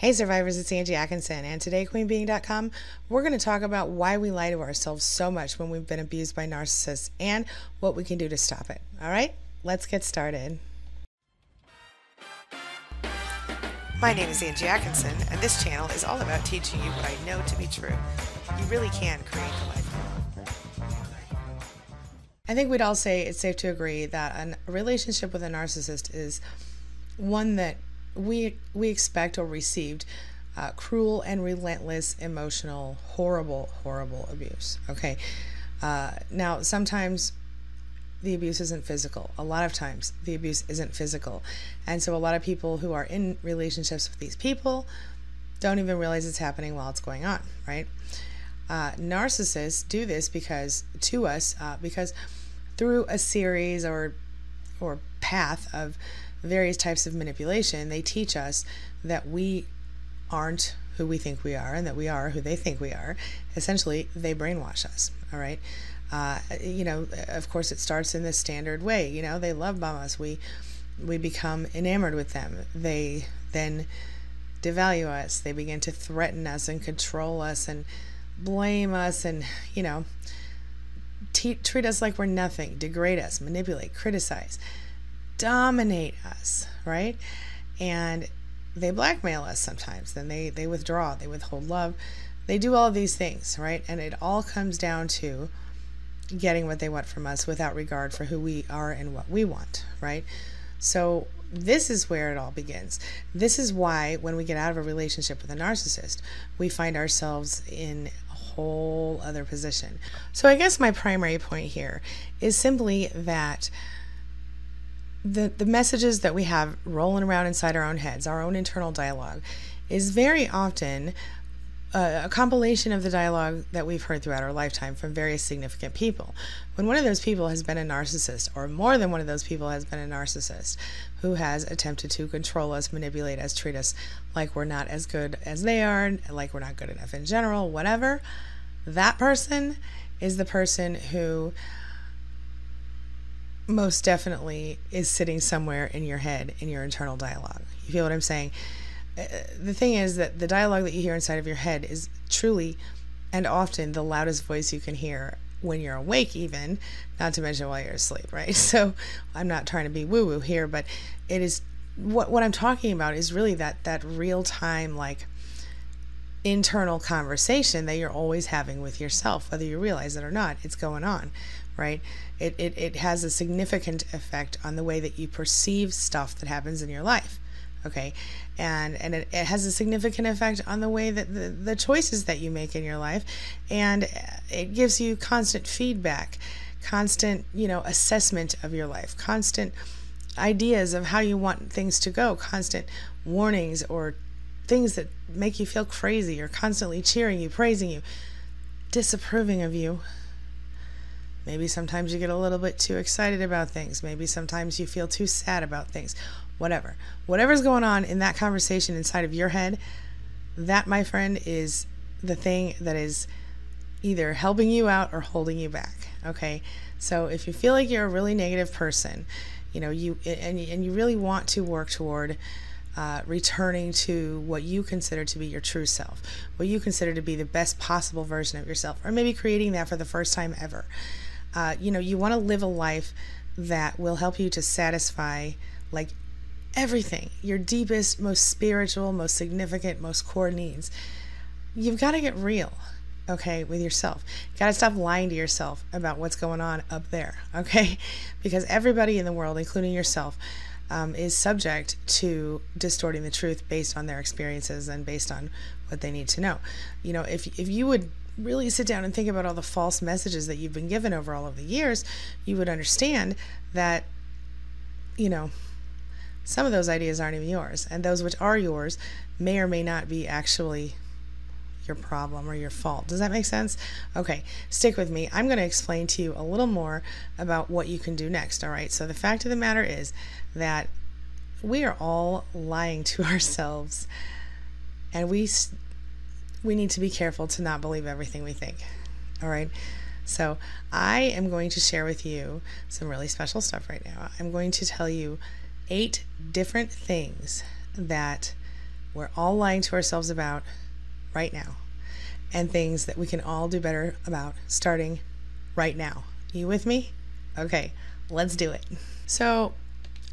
Hey survivors, it's Angie Atkinson, and today, QueenBeeing.com, we're going to talk about why we lie to ourselves so much when we've been abused by narcissists and what we can do to stop it. All right, let's get started. My name is Angie Atkinson, and this channel is all about teaching you what I know to be true. You really can create the life you want. I think we'd all say it's safe to agree that a relationship with a narcissist is one that we we expect or received uh, cruel and relentless, emotional, horrible, horrible abuse. Okay, uh, now sometimes the abuse isn't physical. A lot of times the abuse isn't physical, and so a lot of people who are in relationships with these people don't even realize it's happening while it's going on. Right? Uh, narcissists do this because to us uh, because through a series or or path of various types of manipulation, they teach us that we aren't who we think we are and that we are who they think we are. Essentially, they brainwash us. All right. Uh, you know, of course, it starts in the standard way. You know, they love bomb. We we become enamored with them. They then devalue us. They begin to threaten us and control us and blame us and you know treat us like we're nothing, degrade us, manipulate, criticize dominate us, right? And they blackmail us sometimes. Then they, they withdraw, they withhold love. They do all these things, right? And it all comes down to getting what they want from us without regard for who we are and what we want, right? So, this is where it all begins. This is why, when we get out of a relationship with a narcissist, we find ourselves in a whole other position. So, I guess my primary point here is simply that the, the messages that we have rolling around inside our own heads, our own internal dialogue, is very often a, a, compilation of the dialogue that we've heard throughout our lifetime from various significant people. When one of those people has been a narcissist, or more than one of those people has been a narcissist, who has attempted to control us, manipulate us, treat us like we're not as good as they are, like we're not good enough in general, whatever, that person is the person who most definitely is sitting somewhere in your head in your internal dialogue. You feel what I'm saying? Uh, the thing is that the dialogue that you hear inside of your head is truly and often the loudest voice you can hear when you're awake, even, not to mention while you're asleep, right? So I'm not trying to be woo woo here, but it is what, what I'm talking about is really that, that real time, like, internal conversation that you're always having with yourself, whether you realize it or not, it's going on, right? It, it, it has a significant effect on the way that you perceive stuff that happens in your life. Okay. And, and it, it has a significant effect on the way that the, the choices that you make in your life. And it gives you constant feedback, constant, you know, assessment of your life, constant ideas of how you want things to go, constant warnings or things that make you feel crazy or constantly cheering you, praising you, disapproving of you. Maybe sometimes you get a little bit too excited about things. Maybe sometimes you feel too sad about things. Whatever. Whatever's going on in that conversation inside of your head, that, my friend, is the thing that is either helping you out or holding you back. Okay? So if you feel like you're a really negative person, you know, you and, and you really want to work toward uh, returning to what you consider to be your true self, what you consider to be the best possible version of yourself, or maybe creating that for the first time ever. Uh, you know, you want to live a life that will help you to satisfy like everything, your deepest, most spiritual, most significant, most core needs. You've got to get real, okay, with yourself. Got to stop lying to yourself about what's going on up there, okay? Because everybody in the world, including yourself, um, is subject to distorting the truth based on their experiences and based on what they need to know. You know, if if you would really sit down and think about all the false messages that you've been given over all of the years, you would understand that, you know, some of those ideas aren't even yours, and those which are yours may or may not be actually your problem or your fault. Does that make sense? Okay, stick with me. I'm going to explain to you a little more about what you can do next. All right, so the fact of the matter is that we are all lying to ourselves, and we we need to be careful to not believe everything we think. All right. So, I am going to share with you some really special stuff right now. I'm going to tell you eight different things that we're all lying to ourselves about right now and things that we can all do better about starting right now. You with me? Okay, let's do it. So,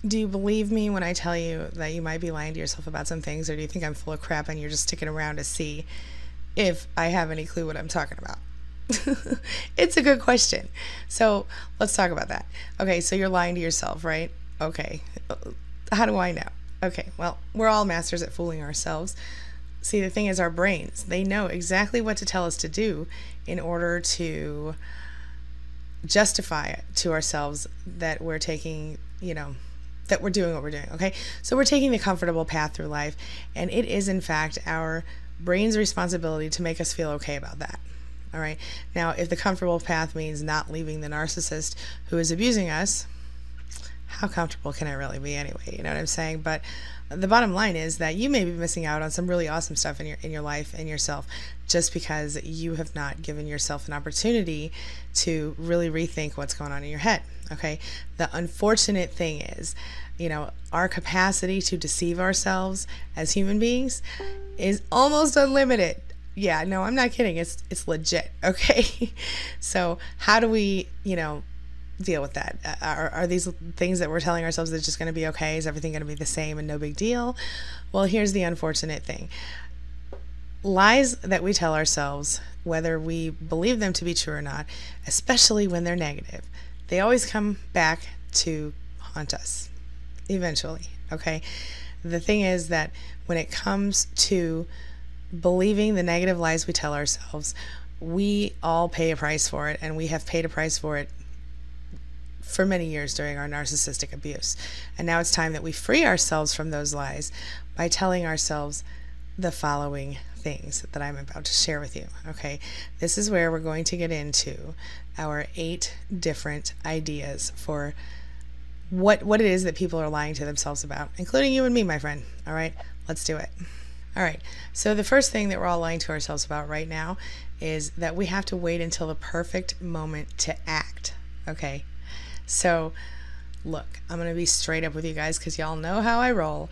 do you believe me when I tell you that you might be lying to yourself about some things, or do you think I'm full of crap and you're just sticking around to see if I have any clue what I'm talking about? it's a good question. So let's talk about that. Okay, so you're lying to yourself, right? Okay. How do I know? Okay, well, we're all masters at fooling ourselves. See, the thing is, our brains, they know exactly what to tell us to do in order to justify it to ourselves that we're taking, you know, that we're doing what we're doing. Okay, so we're taking the comfortable path through life, and it is, in fact, our brain's responsibility to make us feel okay about that. All right, now, if the comfortable path means not leaving the narcissist who is abusing us, how comfortable can I really be anyway? You know what I'm saying? But the bottom line is that you may be missing out on some really awesome stuff in your in your life and yourself just because you have not given yourself an opportunity to really rethink what's going on in your head. Okay? The unfortunate thing is, you know, our capacity to deceive ourselves as human beings is almost unlimited. Yeah, no, I'm not kidding. It's it's legit, okay? so, how do we, you know, deal with that? Uh, are, are these things that we're telling ourselves that just going to be okay? Is everything going to be the same and no big deal? Well, here's the unfortunate thing lies that we tell ourselves, whether we believe them to be true or not, especially when they're negative, they always come back to haunt us eventually. Okay. The thing is that when it comes to believing the negative lies we tell ourselves, we all pay a price for it, and we have paid a price for it for many years during our narcissistic abuse. And now it's time that we free ourselves from those lies by telling ourselves the following things that I'm about to share with you. Okay, this is where we're going to get into our eight different ideas for what what it is that people are lying to themselves about, including you and me, my friend. All right, let's do it. All right. So the first thing that we're all lying to ourselves about right now is that we have to wait until the perfect moment to act. Okay, so, look, I'm going to be straight up with you guys because y'all know how I roll.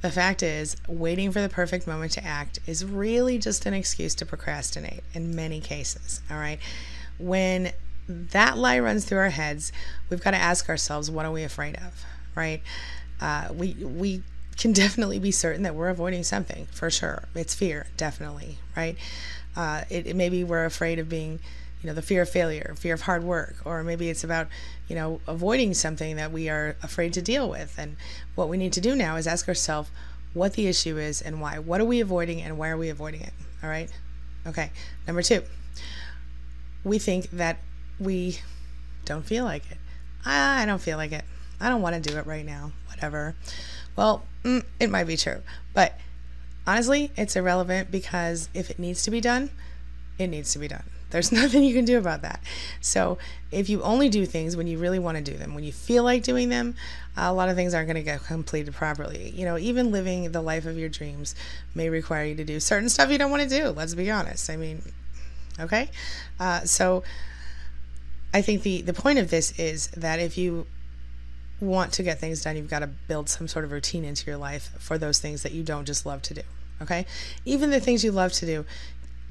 The fact is, waiting for the perfect moment to act is really just an excuse to procrastinate in many cases. All right. When that lie runs through our heads, we've got to ask ourselves, what are we afraid of? Right. Uh, we, we, can definitely be certain that we're avoiding something for sure. It's fear, definitely, right? Uh, it, it maybe we're afraid of being you know the fear of failure fear of hard work or maybe it's about you know avoiding something that we are afraid to deal with. And what we need to do now is ask ourselves what the issue is and why. What are we avoiding and why are we avoiding it? All right? Okay. Number two we think that we don't feel like it. I don't feel like it. I don't want to do it right now. Whatever. Well mm, it might be true. But honestly it's irrelevant because if it needs to be done it needs to be done there's nothing you can do about that. So, if you only do things when you really want to do them, when you feel like doing them, a lot of things aren't going to get completed properly. You know, even living the life of your dreams may require you to do certain stuff you don't want to do. Let's be honest. I mean, okay? Uh, so, I think the, the point of this is that if you want to get things done, you've got to build some sort of routine into your life for those things that you don't just love to do. Okay? Even the things you love to do,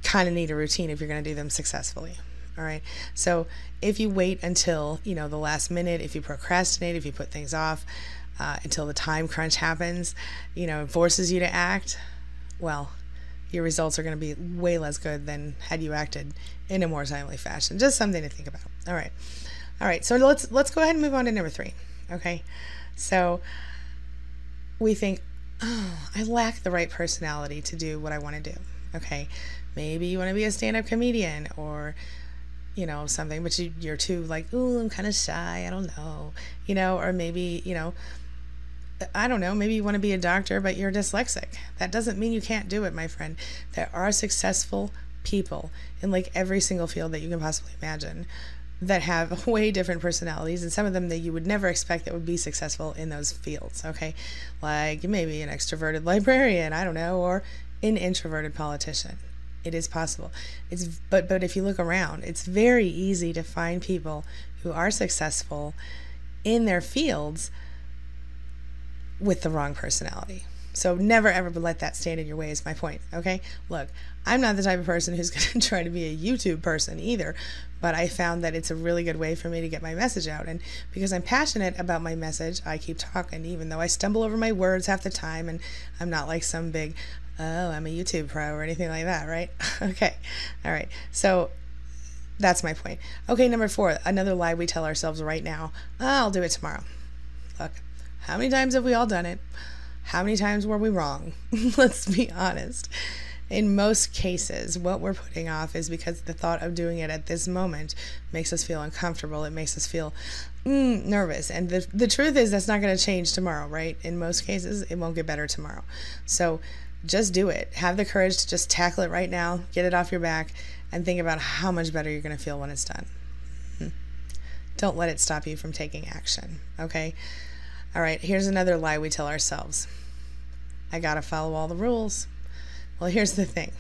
kind of need a routine if you're going to do them successfully. All right. So if you wait until, you know, the last minute, if you procrastinate, if you put things off uh, until the time crunch happens, you know, it forces you to act, well, your results are going to be way less good than had you acted in a more timely fashion. Just something to think about. All right. All right. So let's let's go ahead and move on to number 3. Okay? So we think, "Oh, I lack the right personality to do what I want to do." Okay? Maybe you want to be a stand-up comedian or you know something but you, you're too like oh i'm kind of shy i don't know you know or maybe you know i don't know maybe you want to be a doctor but you're dyslexic. That doesn't mean you can't do it my friend. There are successful people in like every single field that you can possibly imagine that have way different personalities and some of them that you would never expect that would be successful in those fields okay? Like maybe an extroverted librarian i don't know or an introverted politician it is possible. It's but but if you look around, it's very easy to find people who are successful in their fields with the wrong personality. So never ever let that stand in your way, is my point. Okay? Look, I'm not the type of person who's going to try to be a YouTube person either, but I found that it's a really good way for me to get my message out. And because I'm passionate about my message, I keep talking, even though I stumble over my words half the time and I'm not like some big, oh, I'm a YouTube pro or anything like that, right? okay. All right. So that's my point. Okay, number four, another lie we tell ourselves right now I'll do it tomorrow. Look, how many times have we all done it? How many times were we wrong? Let's be honest. In most cases, what we're putting off is because the thought of doing it at this moment makes us feel uncomfortable. It makes us feel mm, nervous. And the, the truth is, that's not going to change tomorrow, right? In most cases, it won't get better tomorrow. So just do it. Have the courage to just tackle it right now, get it off your back, and think about how much better you're going to feel when it's done. Hmm. Don't let it stop you from taking action, okay? All right, here's another lie we tell ourselves I got to follow all the rules. Well, here's the thing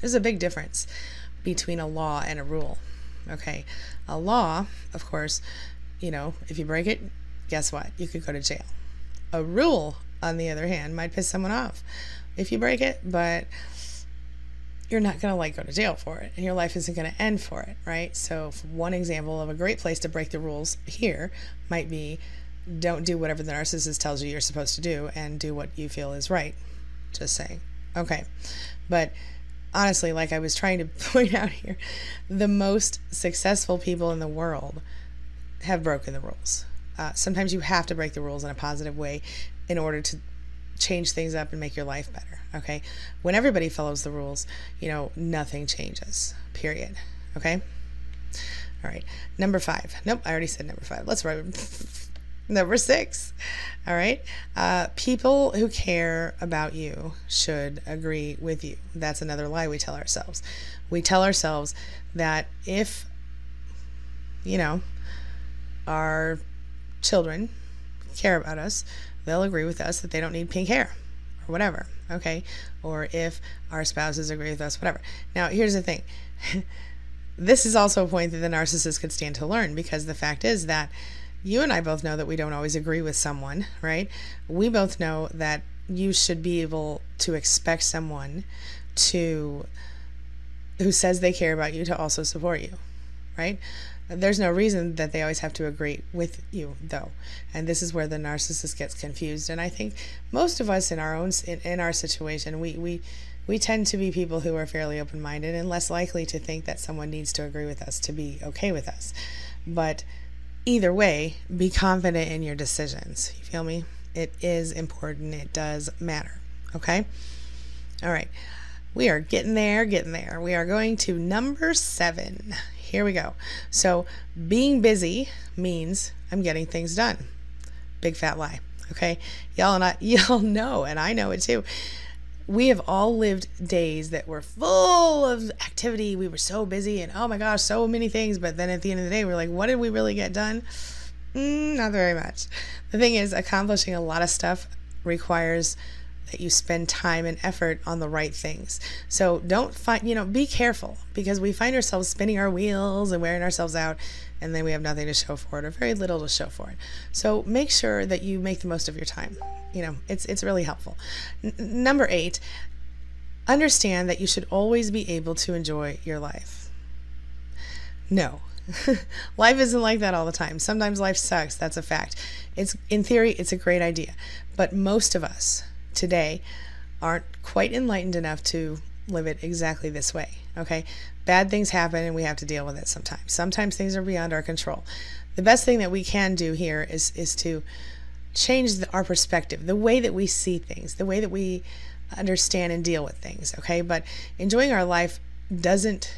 there's a big difference between a law and a rule. Okay, a law, of course, you know, if you break it, guess what? You could go to jail. A rule, on the other hand, might piss someone off if you break it, but you're not going to like go to jail for it and your life isn't going to end for it, right? So, one example of a great place to break the rules here might be don't do whatever the narcissist tells you you're supposed to do and do what you feel is right. Just saying. Okay. But honestly, like I was trying to point out here, the most successful people in the world have broken the rules. Uh, sometimes you have to break the rules in a positive way in order to change things up and make your life better. Okay. When everybody follows the rules, you know, nothing changes, period. Okay. All right. Number five. Nope. I already said number five. Let's write. Number six. All right. Uh, people who care about you should agree with you. That's another lie we tell ourselves. We tell ourselves that if, you know, our children care about us, they'll agree with us that they don't need pink hair or whatever. Okay. Or if our spouses agree with us, whatever. Now, here's the thing this is also a point that the narcissist could stand to learn because the fact is that you and I both know that we don't always agree with someone, right? We both know that you should be able to expect someone to who says they care about you to also support you, right? There's no reason that they always have to agree with you, though, and this is where the narcissist gets confused. And I think most of us in our own in, in our situation, we we we tend to be people who are fairly open-minded and less likely to think that someone needs to agree with us to be okay with us. But either way, be confident in your decisions. You feel me? It is important. It does matter. Okay? All right. We are getting there, getting there. We are going to number seven. Here we go. So, being busy means I'm getting things done. Big fat lie. Okay? Y'all and I, y'all know, and I know it too we have all lived days that were full of activity. We were so busy and oh my gosh, so many things. But then at the end of the day, we're like, what did we really get done? Mm, not very much. The thing is, accomplishing a lot of stuff requires that you spend time and effort on the right things. So don't find, you know, be careful because we find ourselves spinning our wheels and wearing ourselves out and then we have nothing to show for it or very little to show for it. So make sure that you make the most of your time. You know, it's it's really helpful. N- number 8, understand that you should always be able to enjoy your life. No. life isn't like that all the time. Sometimes life sucks, that's a fact. It's in theory it's a great idea, but most of us today aren't quite enlightened enough to live it exactly this way. Okay? Bad things happen and we have to deal with it sometimes. Sometimes things are beyond our control. The best thing that we can do here is is to change the, our perspective, the way that we see things, the way that we understand and deal with things, okay? But enjoying our life doesn't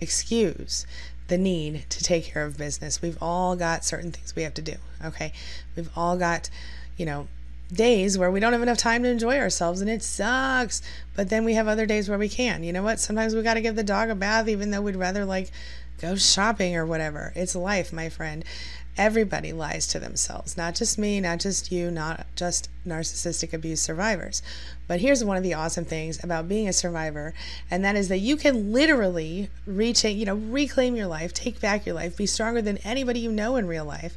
excuse the need to take care of business. We've all got certain things we have to do, okay? We've all got, you know, days where we don't have enough time to enjoy ourselves and it sucks. But then we have other days where we can. You know what? Sometimes we got to give the dog a bath even though we'd rather like go shopping or whatever. It's life, my friend. Everybody lies to themselves, not just me, not just you, not just narcissistic abuse survivors. But here's one of the awesome things about being a survivor, and that is that you can literally reach, you know, reclaim your life, take back your life, be stronger than anybody you know in real life.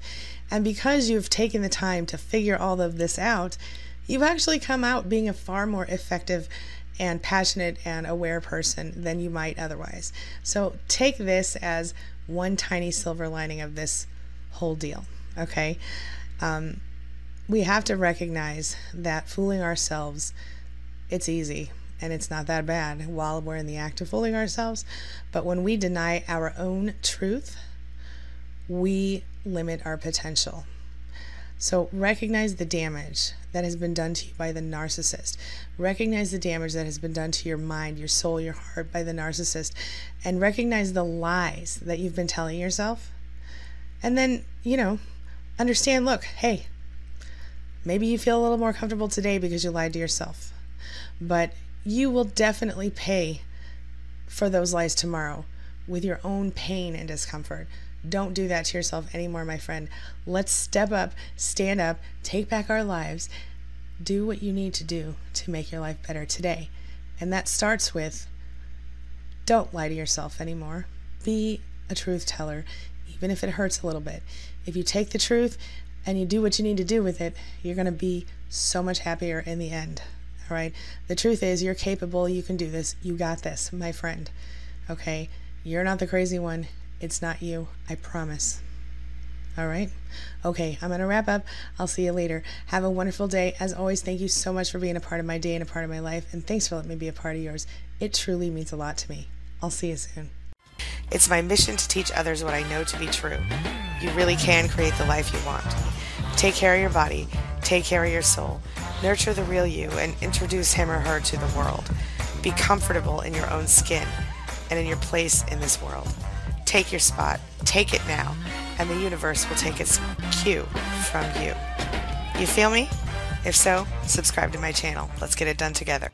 And because you've taken the time to figure all of this out, you've actually come out being a far more effective and passionate and aware person than you might otherwise. So take this as one tiny silver lining of this whole deal. Okay. Um, we have to recognize that fooling ourselves, it's easy and it's not that bad while we're in the act of fooling ourselves. But when we deny our own truth, we limit our potential. So recognize the damage that has been done to you by the narcissist. Recognize the damage that has been done to your mind, your soul, your heart by the narcissist. And recognize the lies that you've been telling yourself. And then, you know, understand look, hey, maybe you feel a little more comfortable today because you lied to yourself. But you will definitely pay for those lies tomorrow with your own pain and discomfort. Don't do that to yourself anymore, my friend. Let's step up, stand up, take back our lives, do what you need to do to make your life better today. And that starts with don't lie to yourself anymore. Be a truth teller, even if it hurts a little bit. If you take the truth and you do what you need to do with it, you're going to be so much happier in the end. All right. The truth is, you're capable. You can do this. You got this, my friend. Okay. You're not the crazy one. It's not you. I promise. All right. Okay, I'm going to wrap up. I'll see you later. Have a wonderful day. As always, thank you so much for being a part of my day and a part of my life. And thanks for letting me be a part of yours. It truly means a lot to me. I'll see you soon. It's my mission to teach others what I know to be true. You really can create the life you want. Take care of your body, take care of your soul, nurture the real you, and introduce him or her to the world. Be comfortable in your own skin and in your place in this world. Take your spot, take it now, and the universe will take its cue from you. You feel me? If so, subscribe to my channel. Let's get it done together.